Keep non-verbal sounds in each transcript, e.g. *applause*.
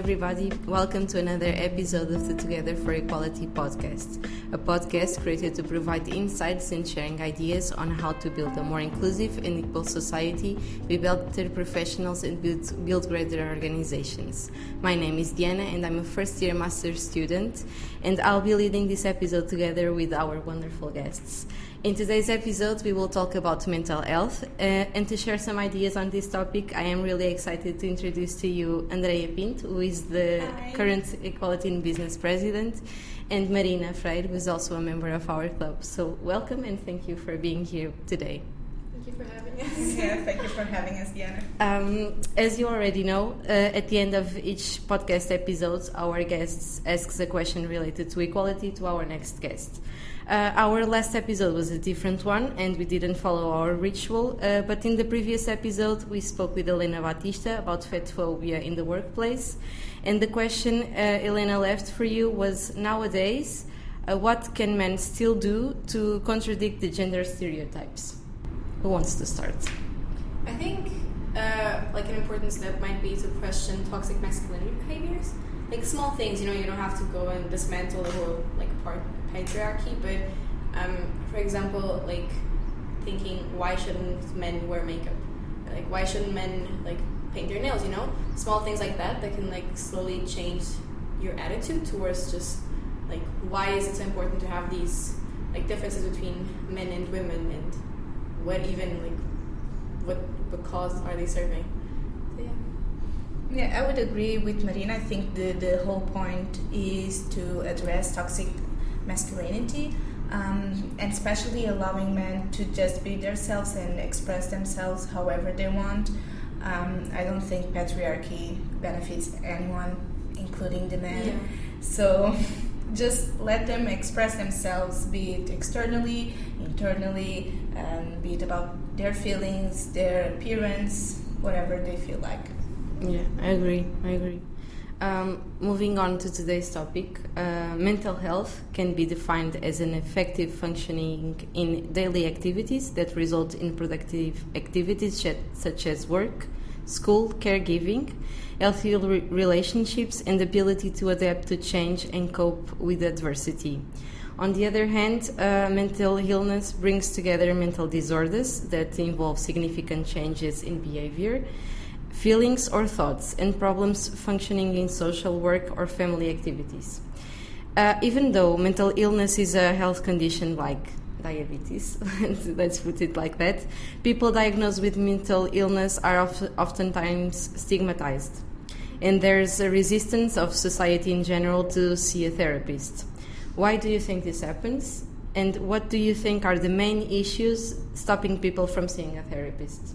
everybody. Welcome to another episode of the Together for Equality podcast, a podcast created to provide insights and sharing ideas on how to build a more inclusive and equal society with better professionals and build, build greater organizations. My name is Diana, and I'm a first year master's student, and I'll be leading this episode together with our wonderful guests. In today's episode, we will talk about mental health. Uh, and to share some ideas on this topic, I am really excited to introduce to you Andrea Pinto, who is the Hi. current Equality in Business President, and Marina Freire, who is also a member of our club. So, welcome and thank you for being here today. Thank you for having us. *laughs* Yeah, thank you for having us, Diana. Um, as you already know, uh, at the end of each podcast episode, our guests asks a question related to equality to our next guest. Uh, our last episode was a different one, and we didn't follow our ritual. Uh, but in the previous episode, we spoke with Elena Batista about fat phobia in the workplace. And the question uh, Elena left for you was nowadays, uh, what can men still do to contradict the gender stereotypes? Who wants to start? I think uh, like an important step might be to question toxic masculinity behaviors. Like small things, you know, you don't have to go and dismantle the whole like patriarchy, but um, for example, like thinking why shouldn't men wear makeup? Like why shouldn't men like paint their nails? You know, small things like that that can like slowly change your attitude towards just like why is it so important to have these like differences between men and women and what even like what what cause are they serving? So, yeah. Yeah, I would agree with Marina. I think the, the whole point is to address toxic masculinity um, and especially allowing men to just be themselves and express themselves however they want. Um, I don't think patriarchy benefits anyone, including the men. Yeah. So *laughs* just let them express themselves, be it externally, internally, and be it about their feelings, their appearance, whatever they feel like. Yeah, I agree. I agree. Um, moving on to today's topic, uh, mental health can be defined as an effective functioning in daily activities that result in productive activities such as work, school, caregiving, healthy re- relationships, and ability to adapt to change and cope with adversity. On the other hand, uh, mental illness brings together mental disorders that involve significant changes in behavior feelings or thoughts, and problems functioning in social work or family activities. Uh, even though mental illness is a health condition like diabetes, *laughs* let's put it like that, people diagnosed with mental illness are of, oftentimes stigmatized. And there's a resistance of society in general to see a therapist. Why do you think this happens? And what do you think are the main issues stopping people from seeing a therapist?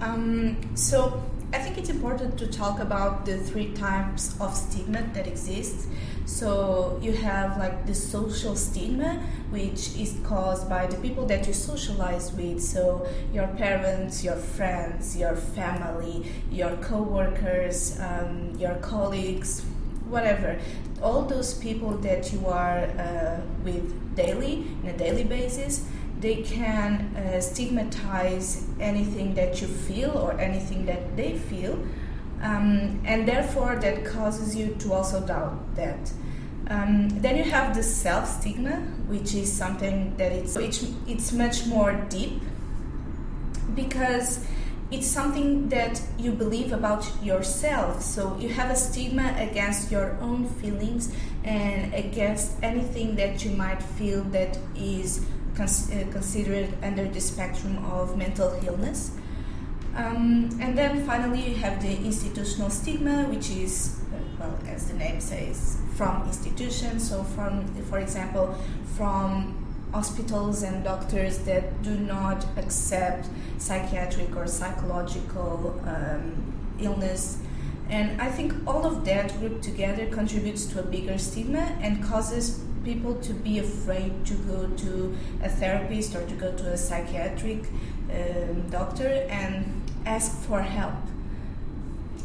Um, so I think it's important to talk about the three types of stigma that exist. So you have like the social stigma, which is caused by the people that you socialize with. So your parents, your friends, your family, your co-workers, um, your colleagues, whatever. All those people that you are uh, with daily, on a daily basis, they can uh, stigmatize anything that you feel or anything that they feel, um, and therefore that causes you to also doubt that. Um, then you have the self stigma, which is something that it's it's, it's much more deep because it's something that you believe about yourself. So you have a stigma against your own feelings and against anything that you might feel that is cons- uh, considered under the spectrum of mental illness. Um, and then finally, you have the institutional stigma, which is, uh, well, as the name says, from institutions. So, from, for example, from hospitals and doctors that do not accept psychiatric or psychological um, illness. And I think all of that grouped together contributes to a bigger stigma and causes people to be afraid to go to a therapist or to go to a psychiatric um, doctor and ask for help.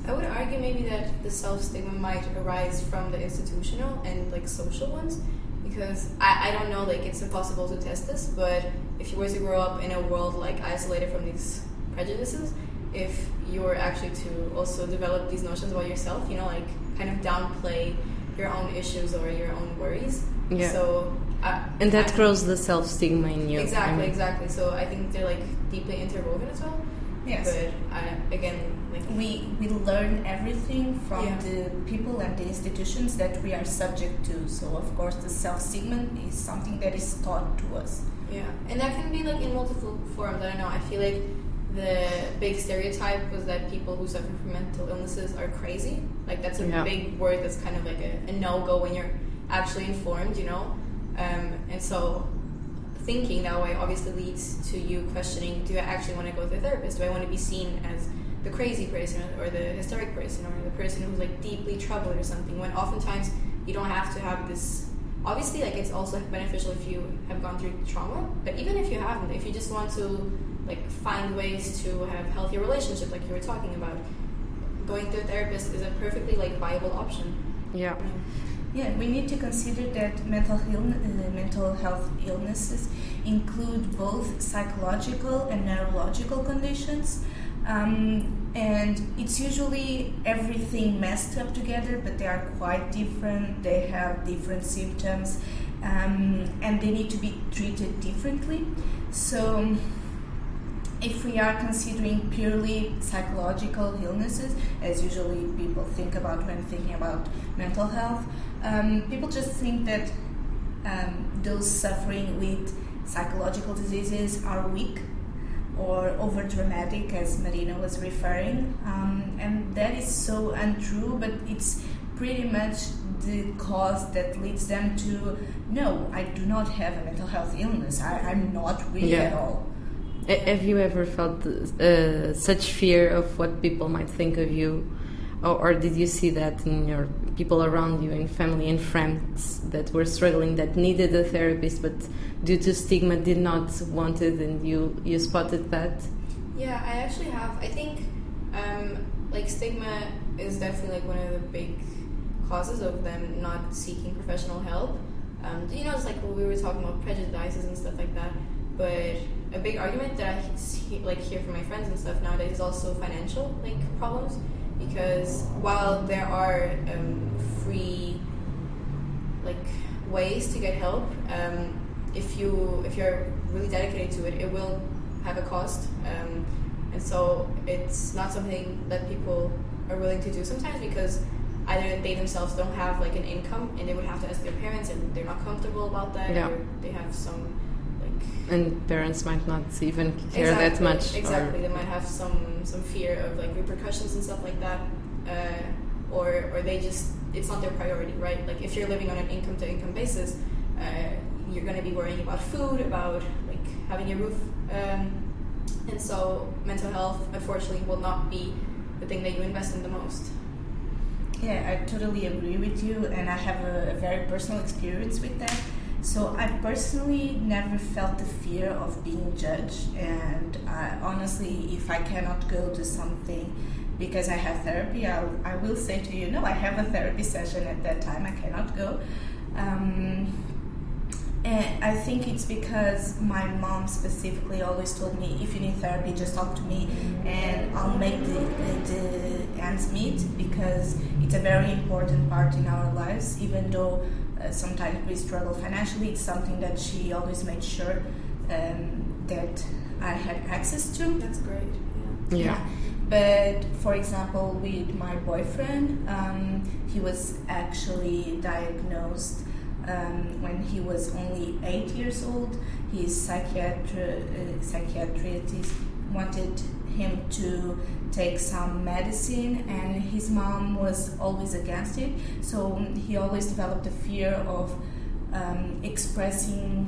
I would argue maybe that the self stigma might arise from the institutional and like social ones because I, I don't know like it's impossible to test this but if you were to grow up in a world like isolated from these prejudices if you were actually to also develop these notions about yourself, you know, like kind of downplay your own issues or your own worries. Yeah. So uh, and that I- grows the self stigma in you. Exactly, I mean, exactly. So I think they're like deeply interwoven as well. Yes. But I, again, like we we learn everything from Yeah. the people and the institutions that we are subject to. So of course, the self stigma is something that is taught to us. Yeah, and that can be like in multiple forms. I don't know. I feel like the big stereotype was that people who suffer from mental illnesses are crazy. Like that's a Yeah. big word that's kind of like a, a no go when you're actually informed, you know. Um, and so thinking that way obviously leads to you questioning: Do I actually want to go to a therapist? Do I want to be seen as the crazy person or the hysteric person or the person who's like deeply troubled or something? When oftentimes you don't have to have this obviously like it's also beneficial if you have gone through trauma but even if you haven't if you just want to like find ways to have healthier relationships like you were talking about going to a therapist is a perfectly like viable option yeah. Yeah, we need to consider that mental uh, mental health illnesses include both psychological and neurological conditions. Um, and it's usually everything messed up together, but they are quite different. They have different symptoms, um, and they need to be treated differently. So, if we are considering purely psychological illnesses, as usually people think about when thinking about mental health, um, people just think that um, those suffering with psychological diseases are weak or over dramatic, as Marina was referring, um, and that is so untrue. But it's pretty much the cause that leads them to no, I do not have a mental health illness. I, I'm not weak Yeah. at all. Have you ever felt uh, such fear of what people might think of you, or, or did you see that in your people around you, in family and friends that were struggling, that needed a therapist, but due to stigma did not want it, and you you spotted that? yeah i actually have. I think um, like stigma is definitely like one of the big causes of them not seeking professional help. Um, you know it's like we were talking about prejudices and stuff like that. But a big argument that I see, like hear from my friends and stuff nowadays is also financial like problems because while there are um, free like ways to get help um, if you if you're really dedicated to it it will have a cost um, and so it's not something that people are willing to do sometimes because either they themselves don't have like an income and they would have to ask their parents and they're not comfortable about that Yeah. or they have some And parents might not even care that Exactly, much. or- Exactly, they might have some some fear of like repercussions and stuff like that, uh, or or they just it's not their priority, right? Like if you're living on an income to income basis, uh, you're going to be worrying about food, about like having a roof, um, and so mental health, unfortunately, will not be the thing that you invest in the most. Yeah, I totally agree with you, and I have a, a very personal experience with that. So I personally never felt the fear of being judged, and I, honestly, if I cannot go to something because I have therapy, I'll, I will say to you, no, I have a therapy session at that time. I cannot go. Um, and I think it's because my mom specifically always told me, if you need therapy, just talk to me, and I'll make the, the, the ends meet because it's a very important part in our lives. Even though uh, sometimes we struggle financially, it's something that she always made sure um, that I had access to. That's great. Yeah. Yeah. But for example, with my boyfriend, um, he was actually diagnosed um, when he was only eight years old. His psychiatri- uh, psychiatrist wanted him to take some medicine, and his mom was always against it. So he always developed a fear of um, expressing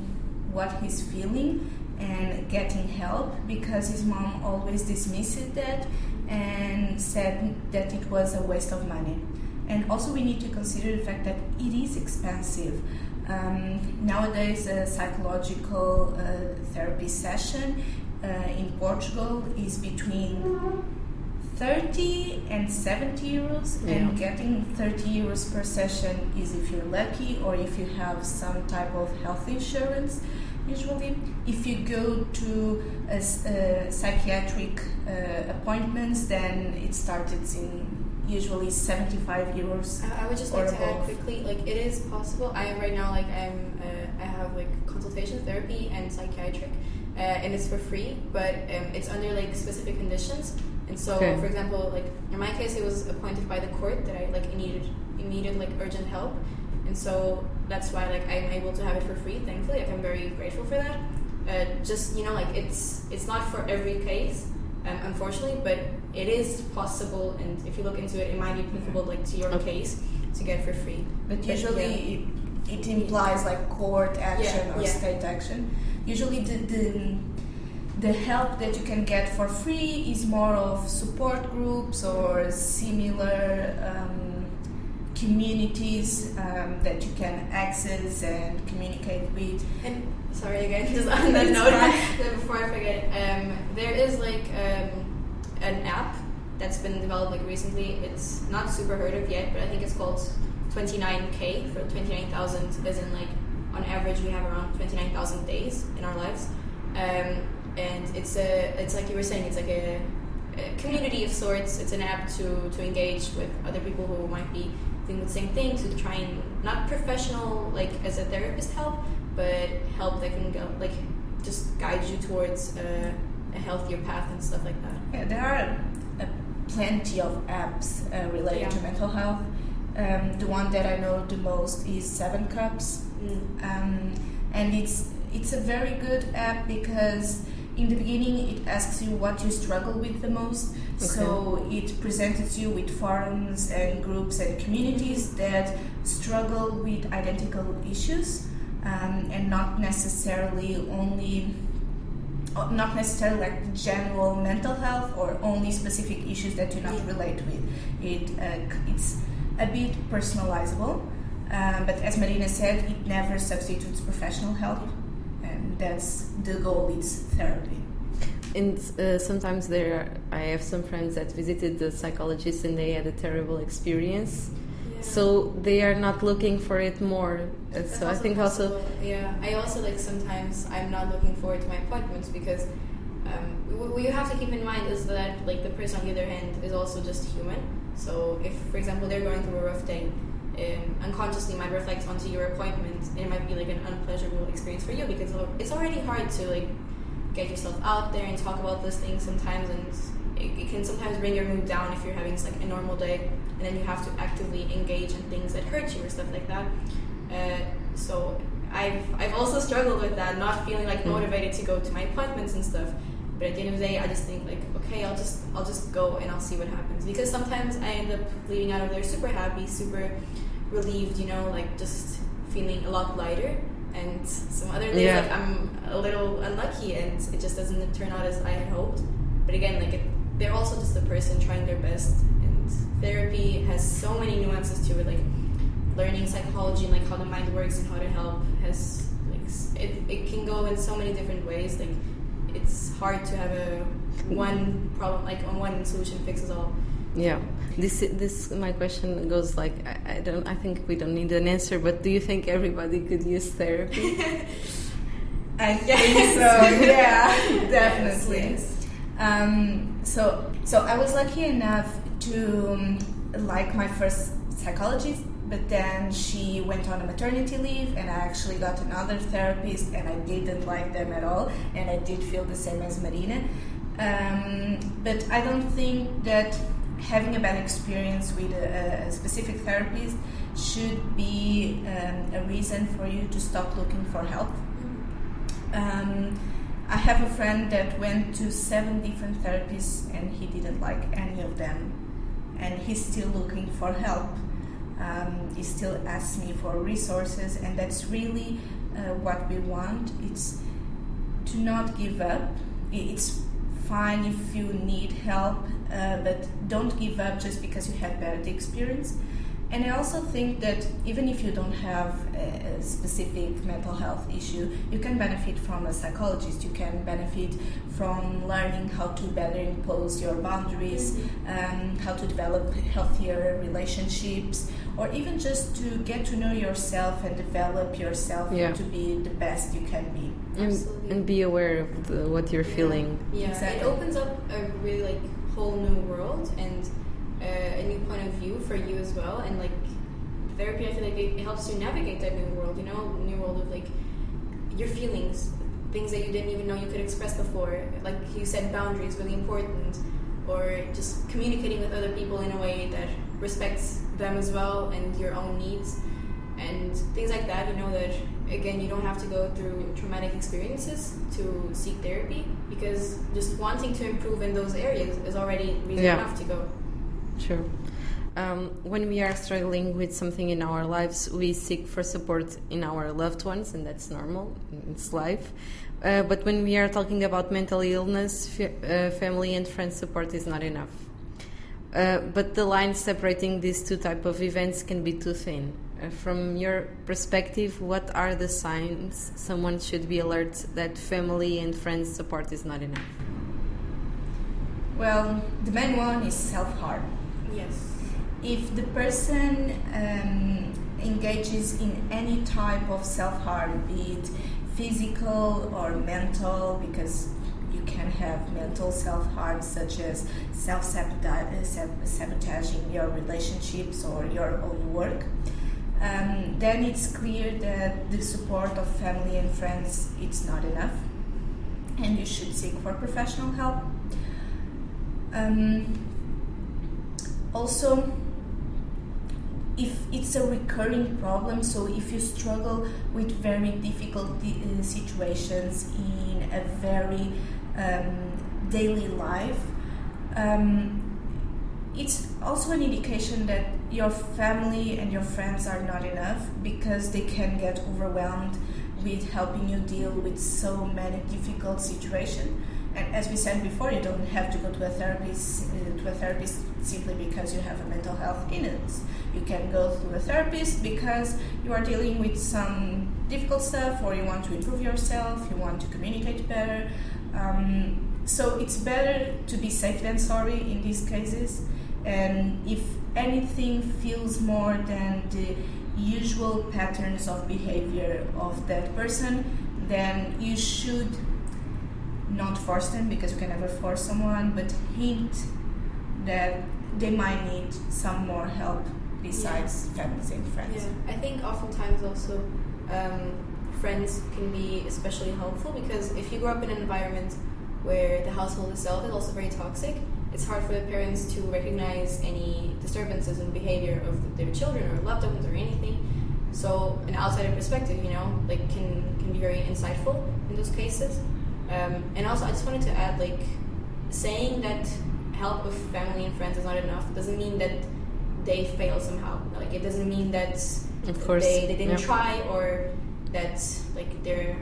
what he's feeling and getting help because his mom always dismissed that and said that it was a waste of money. And also, we need to consider the fact that it is expensive. Um, nowadays, a psychological uh, therapy session uh, in Portugal is between 30 and 70 euros, and getting 30 euros per session is if you're lucky or if you have some type of health insurance. usually. If you go to a, s- a psychiatric uh, appointments, then it started in usually 75 euros. I I would just or like to add quickly, like it is possible. I am right now, like I'm, uh, I have like consultation therapy and psychiatric, uh, and it's for free, but um, it's under like specific conditions. And so, Okay. for example, like in my case, it was appointed by the court that I like needed needed like urgent help, and so that's why like I'm able to have it for free. Thankfully, like I'm very grateful for that. Uh, just you know, like it's it's not for every case, um, unfortunately, but it is possible. And if you look into it, it might be applicable like to your Okay. case to get for free. But But, usually yeah. it, it implies like court action Yeah, or yeah. state action. Usually the, the the help that you can get for free is more of support groups or similar um, communities um, that you can access and communicate with. And sorry again, just *laughs* on that note, *laughs* before I forget, um, there is like um, an app that's been developed like recently. It's not super heard of yet, but I think it's called 29k for 29,000. As in like on average, we have around 29,000 days in our lives, um, and it's a it's like you were saying, it's like a, a community of sorts. It's an app to to engage with other people who might be doing the same thing to try and not professional like as a therapist help, but help that can go like just guide you towards uh, a healthier path and stuff like that. Yeah, there are uh, plenty of apps uh, related Yeah. to mental health. Um, the one that I know the most is Seven Cups. um, and it's it's a very good app because in the beginning it asks you what you struggle with the most. So it presents you with forums and groups and communities that struggle with identical issues um, and not necessarily only uh, not necessarily like general mental health or only specific issues that do not relate with. It uh, it's a bit personalizable um, but as Marina said, it never substitutes professional help, that's the goal. It's therapy. And uh, sometimes there, I have some friends that visited the psychologist and they had a terrible experience. So they are not looking for it more. Uh, That's so I think also, yeah. I also like sometimes I'm not looking forward to my appointments because um, what what you have to keep in mind is that like the person on the other hand is also just human. So if, for example, they're going through a rough day, um, unconsciously might reflect onto your appointment, and it might be like an unpleasurable experience for you because it's already hard to like get yourself out there and talk about those things sometimes, and it, it can sometimes bring your mood down if you're having like a normal day, and then you have to actively engage in things that hurt you or stuff like that. Uh, so I've I've also struggled with that, not feeling like Mm. motivated to go to my appointments and stuff. But at the end of the day, I just think like, okay, I'll just I'll just go and I'll see what happens. Because sometimes I end up leaving out of there super happy, super relieved, you know, like just feeling a lot lighter. And some other days, Yeah. like I'm a little unlucky, and it just doesn't turn out as I had hoped. But again, like it, they're also just a person trying their best, and therapy has so many nuances to it, like learning psychology and like how the mind works and how to help has like it, it can go in so many different ways like it's hard to have a one problem like on one solution fixes all yeah. This this my question goes like I, I don't I think we don't need an answer, but do you think everybody could use therapy? *laughs* *laughs* I Yes. think *laughs* so. Yeah, definitely. Yes, Um, so, so I was lucky enough to um, like my first psychologist, but then she went on a maternity leave, and I actually got another therapist, and I didn't like them at all, and I did feel the same as Marina. Um, but I don't think that having a bad experience with a, a specific therapist should be um, a reason for you to stop looking for help. Um, I have a friend that went to seven different therapists and he didn't like any of them, and he's still looking for help. Um, he still asks me for resources, and that's really uh, what we want. It's to not give up. It's fine if you need help, uh, but don't give up just because you had bad experience. And I also think that even if you don't have a, a, specific mental health issue, you can benefit from a psychologist. You can benefit from learning how to better impose your boundaries, mm-hmm. um, how to develop healthier relationships, or even just to get to know yourself and develop yourself yeah. to be the best you can be. And, and be aware of the, what you're yeah. feeling. Yeah, exactly. it opens up a really like whole new world and uh, a new point of view for you as well. And like therapy, I feel like it, helps you navigate that new world. You know, new world of like your feelings, things that you didn't even know you could express before. Like you said, boundaries really important, or just communicating with other people in a way that respects them as well and your own needs and things like that. You know that again, you don't have to go through traumatic experiences to seek therapy because just wanting to improve in those areas is already reason yeah. enough to go. Sure. Um, when we are struggling with something in our lives, we seek for support in our loved ones, and that's normal. It's life. Uh, but when we are talking about mental illness, uh, family and friend support is not enough. Uh, but the line separating these two type of events can be too thin. Uh, from your perspective, what are the signs someone should be alert that family and friends support is not enough? Well, the main one is self harm Yes. If the person um, engages in any type of self harm, be it physical or mental, because you can have mental self harm, such as self sabotaging your relationships or your own work. Um, then it's clear that the support of family and friends it's not enough, and you should seek for professional help. Um, also if it's a recurring problem so if you struggle with very difficult uh, situations in a very um, daily life um, it's also an indication that your family and your friends are not enough because they can get overwhelmed with helping you deal with so many difficult situations and as we said before, you don't have to go to a therapist uh, to a therapist simply because you have a mental health illness. You can go to a therapist because you are dealing with some difficult stuff, or you want to improve yourself, you want to communicate better. Um, so it's better to be safe than sorry in these cases. And if anything feels more than the usual patterns of behavior of that person, then you should not force them because you can never force someone, but hint that they might need some more help besides yeah. families and friends. Yeah, I think oftentimes also um, friends can be especially helpful because if you grow up in an environment where the household itself is also very toxic, it's hard for the parents to recognize any disturbances in behavior of their children or loved ones or anything. So an outsider perspective, you know, like can can be very insightful in those cases. Um, and also, I just wanted to add, like, saying that help with family and friends is not enough doesn't mean that they fail somehow. Like, it doesn't mean that of course. they, they didn't try or that, like, they're,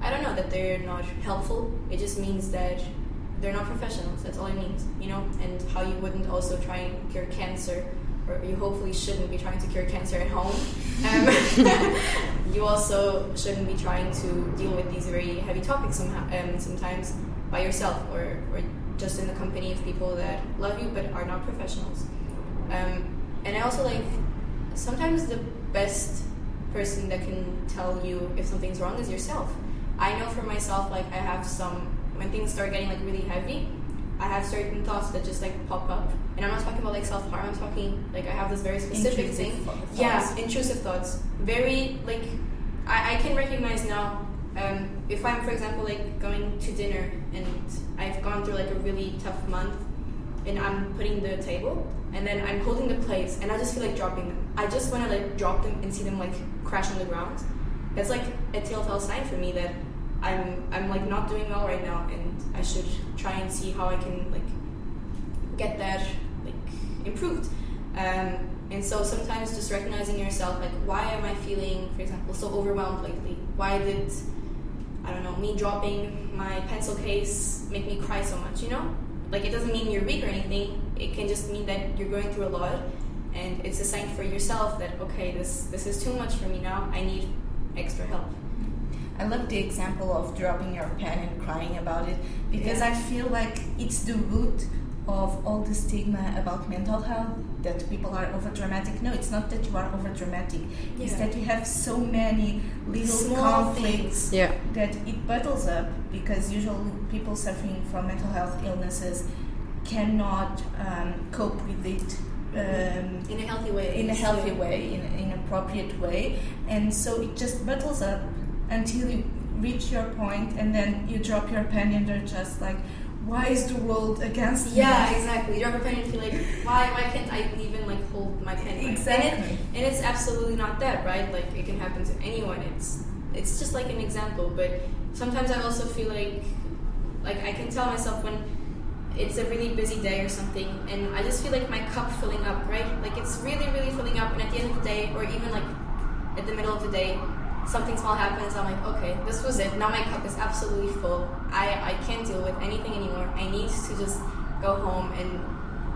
I don't know, that they're not helpful. It just means that they're not professionals. That's all it means, you know? And how you wouldn't also try and cure cancer or you hopefully shouldn't be trying to cure cancer at home. Um, *laughs* you also shouldn't be trying to deal with these very heavy topics somehow, um, sometimes by yourself or, or just in the company of people that love you but are not professionals. Um, and I also like sometimes the best person that can tell you if something's wrong is yourself. I know for myself, like I have some when things start getting like really heavy, I have certain thoughts that just like pop up, and I'm not talking about like self harm. I'm talking like I have this very specific intrusive thing. Thoughts. Yeah, intrusive thoughts. Very like I, I can recognize now. Um, if I'm, for example, like going to dinner and I've gone through like a really tough month, and I'm putting the table, and then I'm holding the plates, and I just feel like dropping them. I just want to like drop them and see them like crash on the ground. That's like a telltale sign for me that I'm I'm like not doing well right now, and I should try and see how I can like get that like improved. Um, and so sometimes just recognizing yourself, like why am I feeling, for example, so overwhelmed lately? Why did I don't know me dropping my pencil case make me cry so much? You know, like it doesn't mean you're weak or anything. It can just mean that you're going through a lot, and it's a sign for yourself that okay, this this is too much for me now. I need extra help. I love the example of dropping your pen and crying about it because Yeah. I feel like it's the root of all the stigma about mental health that people are over dramatic. No, it's not that you are over dramatic. It's Yeah. that you have so many little Small conflicts. Yeah. that it bottles up because usually people suffering from mental health illnesses cannot um, cope with it um, In a healthy way. in a healthy way, in an appropriate way, and so it just bottles up until you reach your point, and then you drop your pen, and you're just like, "Why is the world against me? Yeah, exactly. You drop a pen and feel like, why, why can't I even like hold my pen? right? And, Exactly. it, and it's absolutely not that, right? Like it can happen to anyone. It's it's just like an example. But sometimes I also feel like like I can tell myself when it's a really busy day or something, and I just feel like my cup filling up, right? Like it's really, really filling up, and at the end of the day, or even like at the middle of the day, something small happens. I'm like, okay, this was it. Now my cup is absolutely full. I I can't deal with anything anymore. I need to just go home and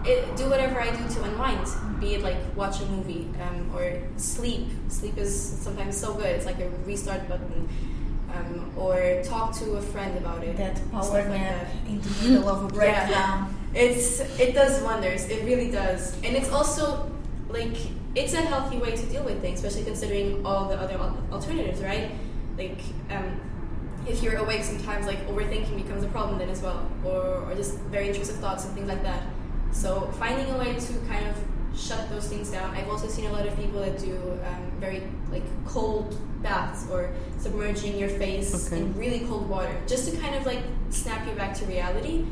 it, do whatever I do to unwind. Be it like watch a movie um, or sleep. Sleep is sometimes so good. It's like a restart button. Um, or talk to a friend about it. That power like nap in the middle of a *laughs* breakdown. It's it does wonders. It really does, and it's also like it's a healthy way to deal with things, especially considering all the other alternatives, right? Like um, if you're awake, sometimes like overthinking becomes a problem then as well, or or just very intrusive thoughts and things like that. So finding a way to kind of shut those things down. I've also seen a lot of people that do um, very like cold baths or submerging your face Okay. in really cold water, just to kind of like snap you back to reality.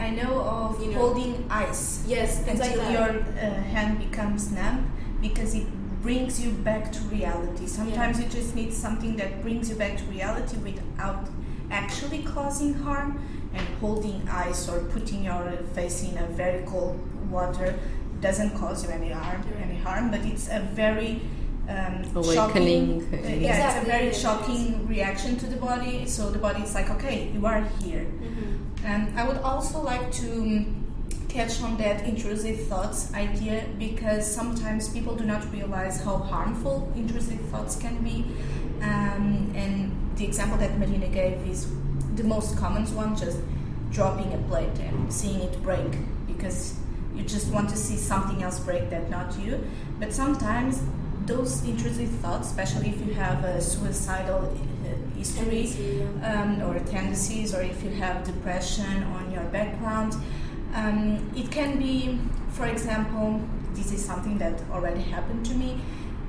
I know of You know. holding ice Yes, things like until your uh, hand becomes numb because it brings you back to reality. Sometimes you just need something that brings you back to reality without actually causing harm. And holding ice or putting your face in a very cold water doesn't cause you any harm. Any harm, but it's a very um, Awakening. shocking. uh, yeah, it's a very shocking reaction to the body. So the body is like, okay, you are here. Mhm. And I would also like to um, catch on that intrusive thoughts idea because sometimes people do not realize how harmful intrusive thoughts can be. Um, and the example that Marina gave is the most common one just dropping a plate and seeing it break because you just want to see something else break that, not you. But sometimes those intrusive thoughts, especially if you have a suicidal uh, history, um, or tendencies, or if you have depression on your background. Um, it can be, for example, this is something that already happened to me.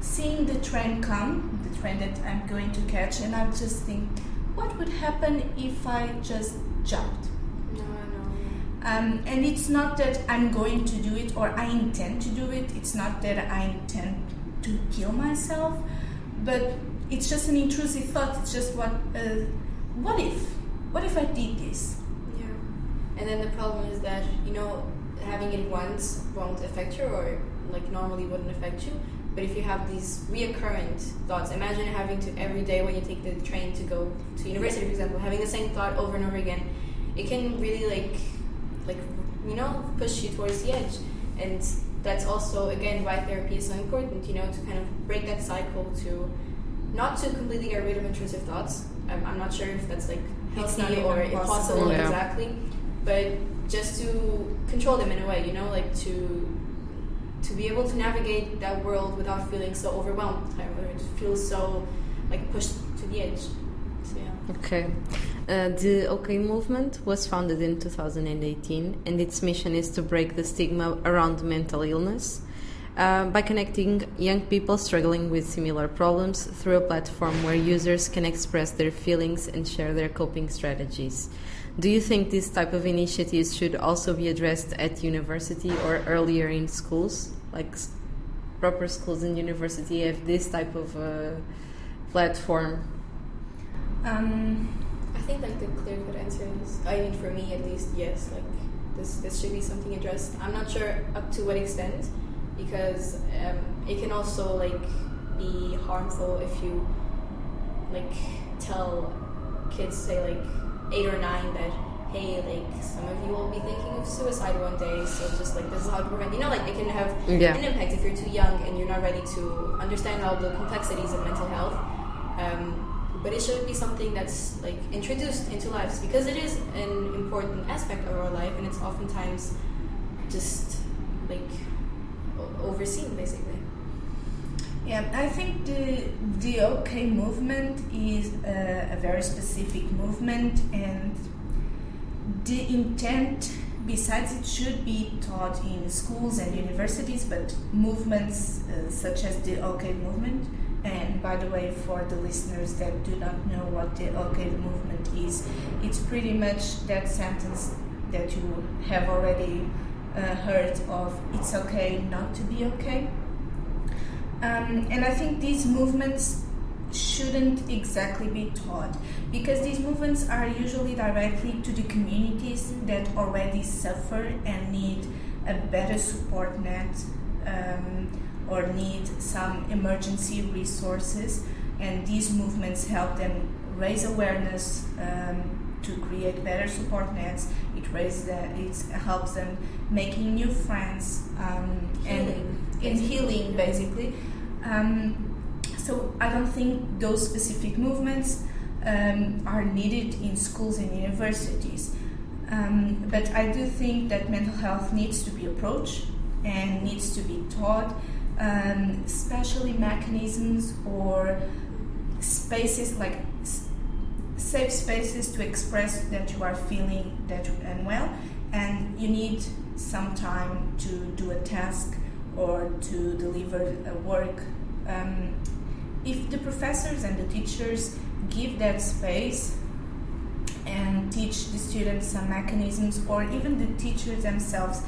Seeing the train come, the train that I'm going to catch, and I just think, what would happen if I just jumped? No, no. Um, and it's not that I'm going to do it or I intend to do it. It's not that I intend to kill myself, but it's just an intrusive thought. It's just what, uh, what if? What if I did this? And then the problem is that, you know, having it once won't affect you or like normally wouldn't affect you. But if you have these reoccurrent thoughts, imagine having to every day when you take the train to go to university, for example, having the same thought over and over again, it can really like, like you know, push you towards the edge. And that's also again why therapy is so important. You know, to kind of break that cycle to not to completely get rid of intrusive thoughts. I'm, I'm not sure if that's like healthy or possible. impossible Yeah. exactly, but just to control them in a way. You know, like to to be able to navigate that world without feeling so overwhelmed, or it feels so like pushed to the edge. So yeah. Okay. Uh, the OK movement was founded in 2018, and its mission is to break the stigma around mental illness uh, by connecting young people struggling with similar problems through a platform where users can express their feelings and share their coping strategies. Do you think this type of initiatives should also be addressed at university or earlier in schools? Like proper schools and university have this type of uh, platform Um, I think like the clear cut answer is, I mean, for me at least, yes. Like this, this should be something addressed. I'm not sure up to what extent, because um, it can also like be harmful if you like tell kids, say like eight or nine, that hey, like some of you will be thinking of suicide one day, so just like this is how to prevent. You know, like it can have Yeah. an impact if you're too young and you're not ready to understand all the complexities of mental health. Um, but it should be something that's like introduced into lives because it is an important aspect of our life, and it's oftentimes just like overseen, basically. Yeah, I think the the OK movement is a, a very specific movement, and the intent, besides it should be taught in schools and universities, but movements uh, such as the OK movement. And by the way, for the listeners that do not know what the OK movement is, it's pretty much that sentence that you have already uh, heard of. It's okay not to be okay. Um, and I think these movements shouldn't exactly be taught because these movements are usually directly to the communities that already suffer and need a better support net um, or need some emergency resources. And these movements help them raise awareness um, to create better support nets. It raises the, it helps them making new friends um, and in healing basically. Um, so I don't think those specific movements um, are needed in schools and universities. Um, but I do think that mental health needs to be approached and needs to be taught, um, especially mechanisms or spaces like safe spaces to express that you are feeling that you're unwell and you need some time to do a task or to deliver a work. Um, if the professors and the teachers give that space and teach the students some mechanisms, or even the teachers themselves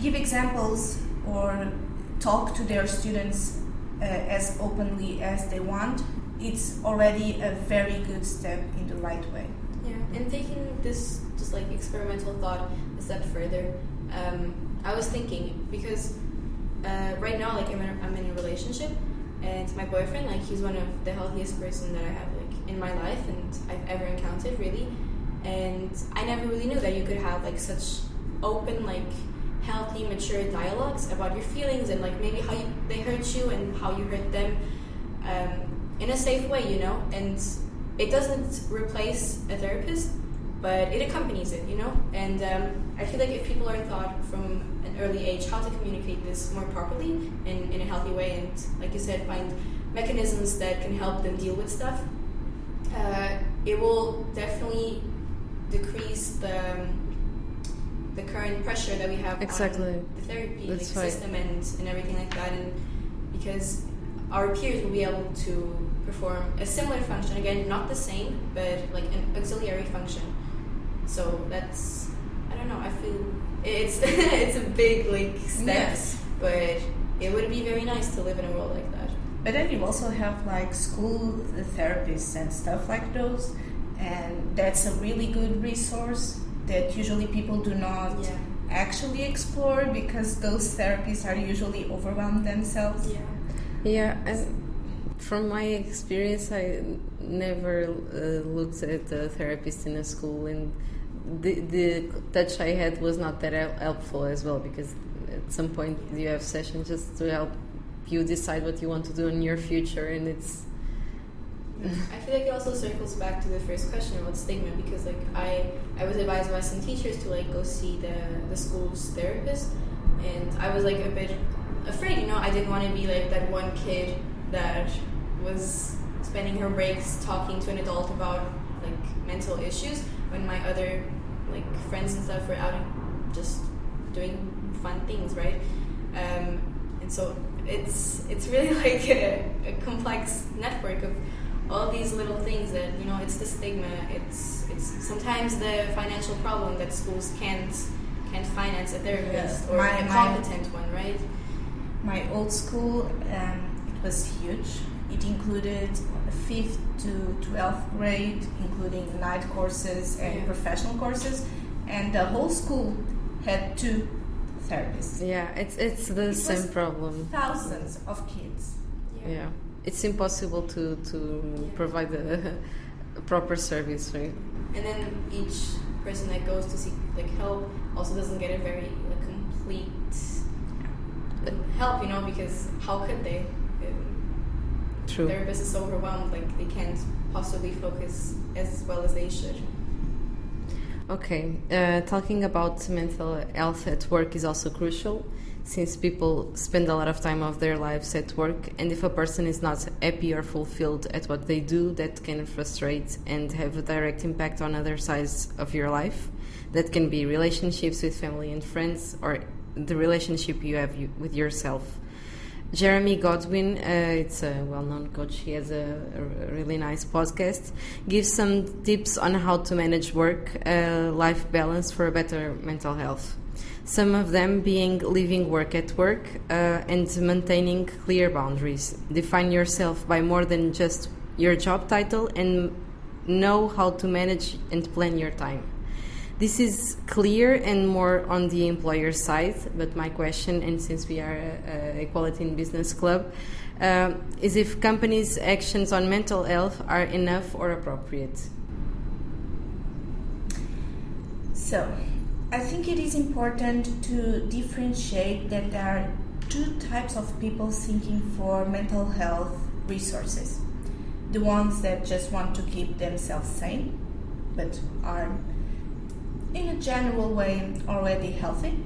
give examples or talk to their students uh, as openly as they want, it's already a very good step in the right way. Yeah, and taking this just like experimental thought a step further, um, I was thinking because uh, right now, like I'm in, a, I'm in a relationship, and my boyfriend, like he's one of the healthiest person that I have like in my life and I've ever encountered, really. And I never really knew that you could have like such open, like healthy, mature dialogues about your feelings and like maybe how you, they hurt you and how you hurt them um, in a safe way, you know. And it doesn't replace a therapist, but it accompanies it, you know. And um, I feel like if people are taught from an early age how to communicate this more properly and in a healthy way, and like you said, find mechanisms that can help them deal with stuff, uh, it will definitely decrease the um, the current pressure that we have Exactly. on the therapy like, system and, and everything like that and because our peers will be able to perform a similar function again not the same but like an auxiliary function so that's i don't know i feel it's *laughs* it's a big like step Yes. but it would be very nice to live in a world like that But then you also have like school therapists and stuff like those, and that's a really good resource that usually people do not Yeah. actually explore because those therapists are usually overwhelmed themselves. yeah Yeah, and from my experience, I never uh, looked at a therapist in a school, and the the touch I had was not that helpful as well because at some point you have sessions just to help you decide what you want to do in your future, and it's I feel like it also circles back to the first question about stigma because like I I was advised by some teachers to like go see the the school's therapist and I was like a bit afraid you know? I didn't want to be like that one kid that was spending her breaks talking to an adult about like mental issues when my other like friends and stuff were out just doing fun things right um, and so it's it's really *laughs* like a, a complex network of all these little things that you know it's the stigma it's it's sometimes the financial problem that schools can't can't finance a therapist Yeah. or My- a my- competent one right My old school, um, it was huge. It included fifth to twelfth grade, including night courses and Yeah. professional courses, and the whole school had two therapists. yeah, it's it's the It same was- problem. Thousands of kids. Yeah, it's impossible to to provide a, *laughs* a proper service, right? and then each person that goes to seek like help also doesn't get a very like, complete help, you know, because how could they? Um, True. Therapist is overwhelmed, like they can't possibly focus as well as they should. Okay, uh, talking about mental health at work is also crucial since people spend a lot of time of their lives at work and if a person is not happy or fulfilled at what they do that can frustrate and have a direct impact on other sides of your life that can be relationships with family and friends or the relationship you have with yourself Jeremy Godwin, uh, it's a well-known coach. He has a, a, really nice podcast. Gives some tips on how to manage work-life uh, balance for better mental health. Some of them being leaving work at work uh, and maintaining clear boundaries. Define yourself by more than just your job title and know how to manage and plan your time. This is clear and more on the employer side, but my question, and since we are a, a Equality in Business Club, uh, is if companies' actions on mental health are enough or appropriate. So, I think it is important to differentiate that there are two types of people seeking for mental health resources the ones that just want to keep themselves sane but are in a general way already healthy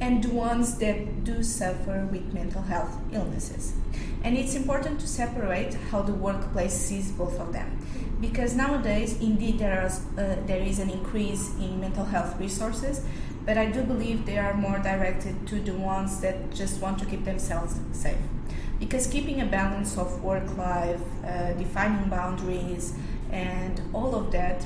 and the ones that do suffer with mental health illnesses. And it's important to separate how the workplace sees both of them. Because nowadays, indeed, there is, uh, there is an increase in mental health resources, but I do believe they are more directed to the ones that just want to keep themselves safe. Because keeping a balance of work life, uh, defining boundaries, and all of that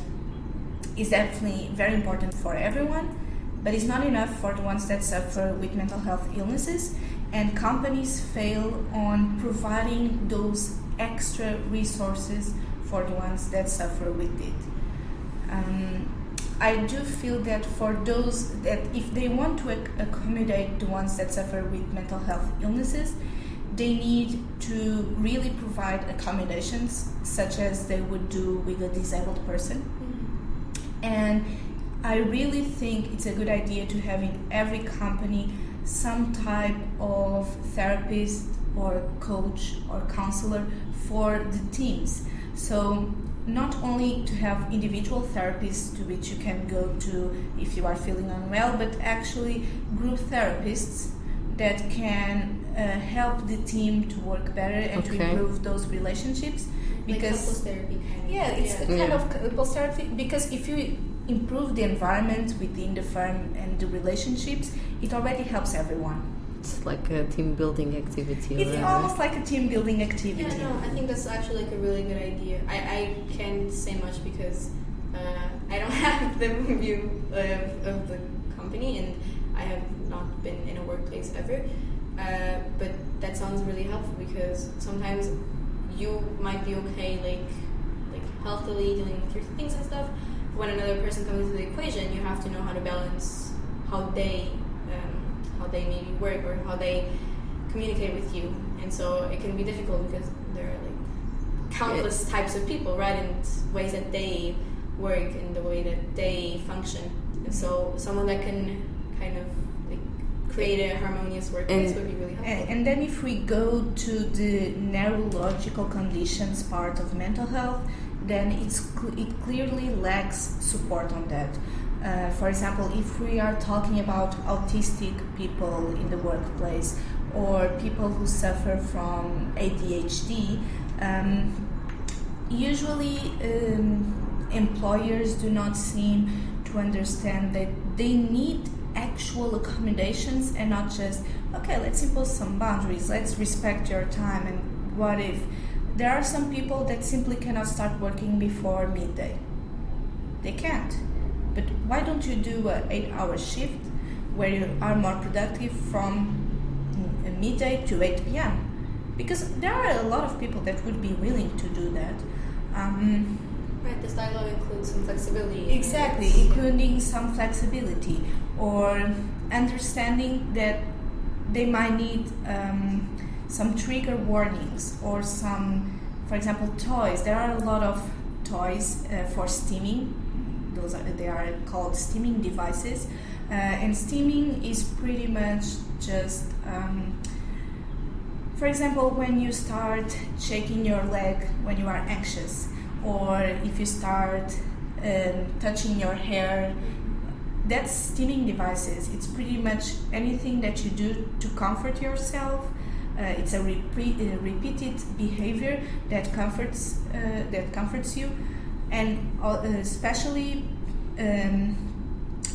is definitely very important for everyone, but it's not enough for the ones that suffer with mental health illnesses. And companies fail on providing those extra resources for the ones that suffer with it. Um, I do feel that for those that if they want to ac- accommodate the ones that suffer with mental health illnesses, they need to really provide accommodations such as they would do with a disabled person and I really think it's a good idea to have in every company some type of therapist or coach or counselor for the teams. So not only to have individual therapists to which you can go to if you are feeling unwell, but actually group therapists that can uh, help the team to work better and okay. to improve those relationships because like therapy kind of yeah it's yeah. kind yeah. of couples therapy because if you improve the environment within the firm and the relationships it already helps everyone it's like a team building activity it's right? almost like a team building activity yeah no i think that's actually like a really good idea i, I can't say much because uh, i don't *laughs* have the view of, of the company and i have not been in a workplace ever uh, but that sounds really helpful because sometimes you might be okay, like like healthily dealing with your things and stuff. When another person comes into the equation, you have to know how to balance how they um, how they maybe work or how they communicate with you, and so it can be difficult because there are like countless types of people, right, and ways that they work and the way that they function, and so someone that can kind of create a harmonious workplace and, would be really helpful. And then if we go to the neurological conditions part of mental health, then it's it clearly lacks support on that. Uh, for example, if we are talking about autistic people in the workplace or people who suffer from ADHD, um, usually um, employers do not seem to understand that they need actual accommodations and not just okay let's impose some boundaries let's respect your time and what if. There are some people that simply cannot start working before midday. They can't. But why don't you do an eight hour shift where you are more productive from midday to 8 p.m because there are a lot of people that would be willing to do that. Um, Right, this dialogue includes some flexibility. Exactly, including some flexibility or understanding that they might need um, some trigger warnings or some, for example, toys. There are a lot of toys uh, for stimming, those are, they are called stimming devices. Uh, and steaming is pretty much just, um, for example, when you start shaking your leg when you are anxious, or if you start um, touching your hair that's stimming devices. It's pretty much anything that you do to comfort yourself. Uh, it's a, repeat, a, repeated behavior that comforts uh, that comforts you, and uh, especially um,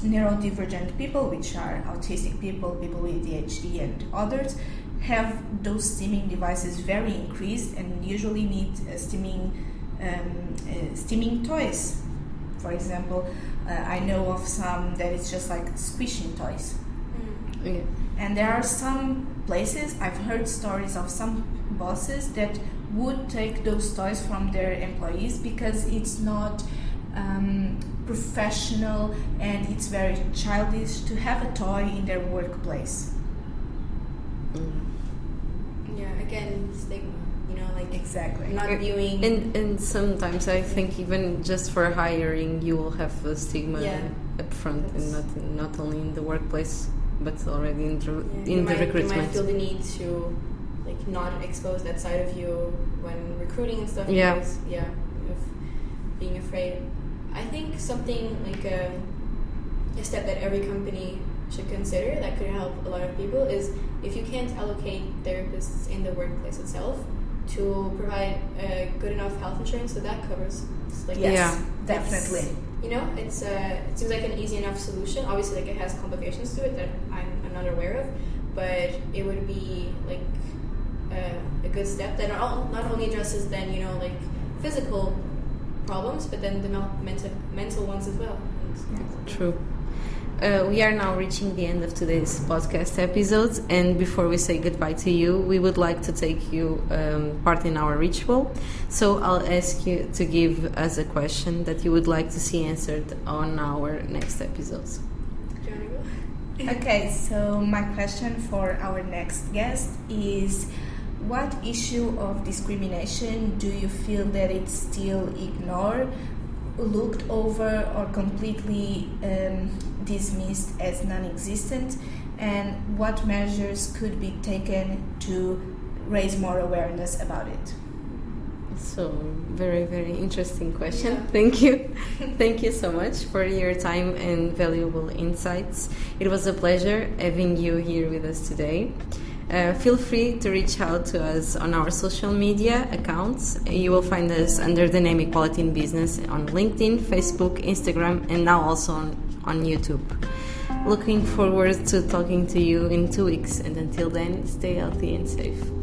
neurodivergent people, which are autistic people, people with ADHD, and others, have those stimming devices very increased and usually need uh, stimming um, uh, stimming toys for example, uh, I know of some that it's just like squishing toys. Mm. Yeah. And there are some places, I've heard stories of some bosses that would take those toys from their employees because it's not um, professional and it's very childish to have a toy in their workplace. Mm. Yeah, again, stigma know, like exactly not viewing. And and sometimes I think even just for hiring, you will have a stigma yeah. up front, and not not only in the workplace, but already in the, yeah, in the might, recruitment. You might feel the need to like not expose that side of you when recruiting and stuff. Yeah, because, yeah, of being afraid. I think something like a, a step that every company should consider that could help a lot of people is if you can't allocate therapists in the workplace itself, to provide a good enough health insurance so that covers like yes, yeah definitely. You know it's uh, it seems like an easy enough solution. Obviously like it has complications to it that i'm, I'm not aware of but it would be like uh, a good step that not, not only addresses then you know like physical problems but then the mental mental ones as well. And, true uh, we are now reaching the end of today's podcast episode, and before we say goodbye to you, we would like to take you um, part in our ritual. So I'll ask you to give us a question that you would like to see answered on our next episodes. Okay, so my question for our next guest is what issue of discrimination do you feel that it's still ignored looked over or completely um, dismissed as non existent, and what measures could be taken to raise more awareness about it? So, very, very interesting question. Yeah. Thank you. *laughs* Thank you so much for your time and valuable insights. It was a pleasure having you here with us today. Uh, feel free to reach out to us on our social media accounts. You will find us under the name Equality in Business on LinkedIn, Facebook, Instagram, and now also on, on YouTube. Looking forward to talking to you in two weeks, and until then, stay healthy and safe.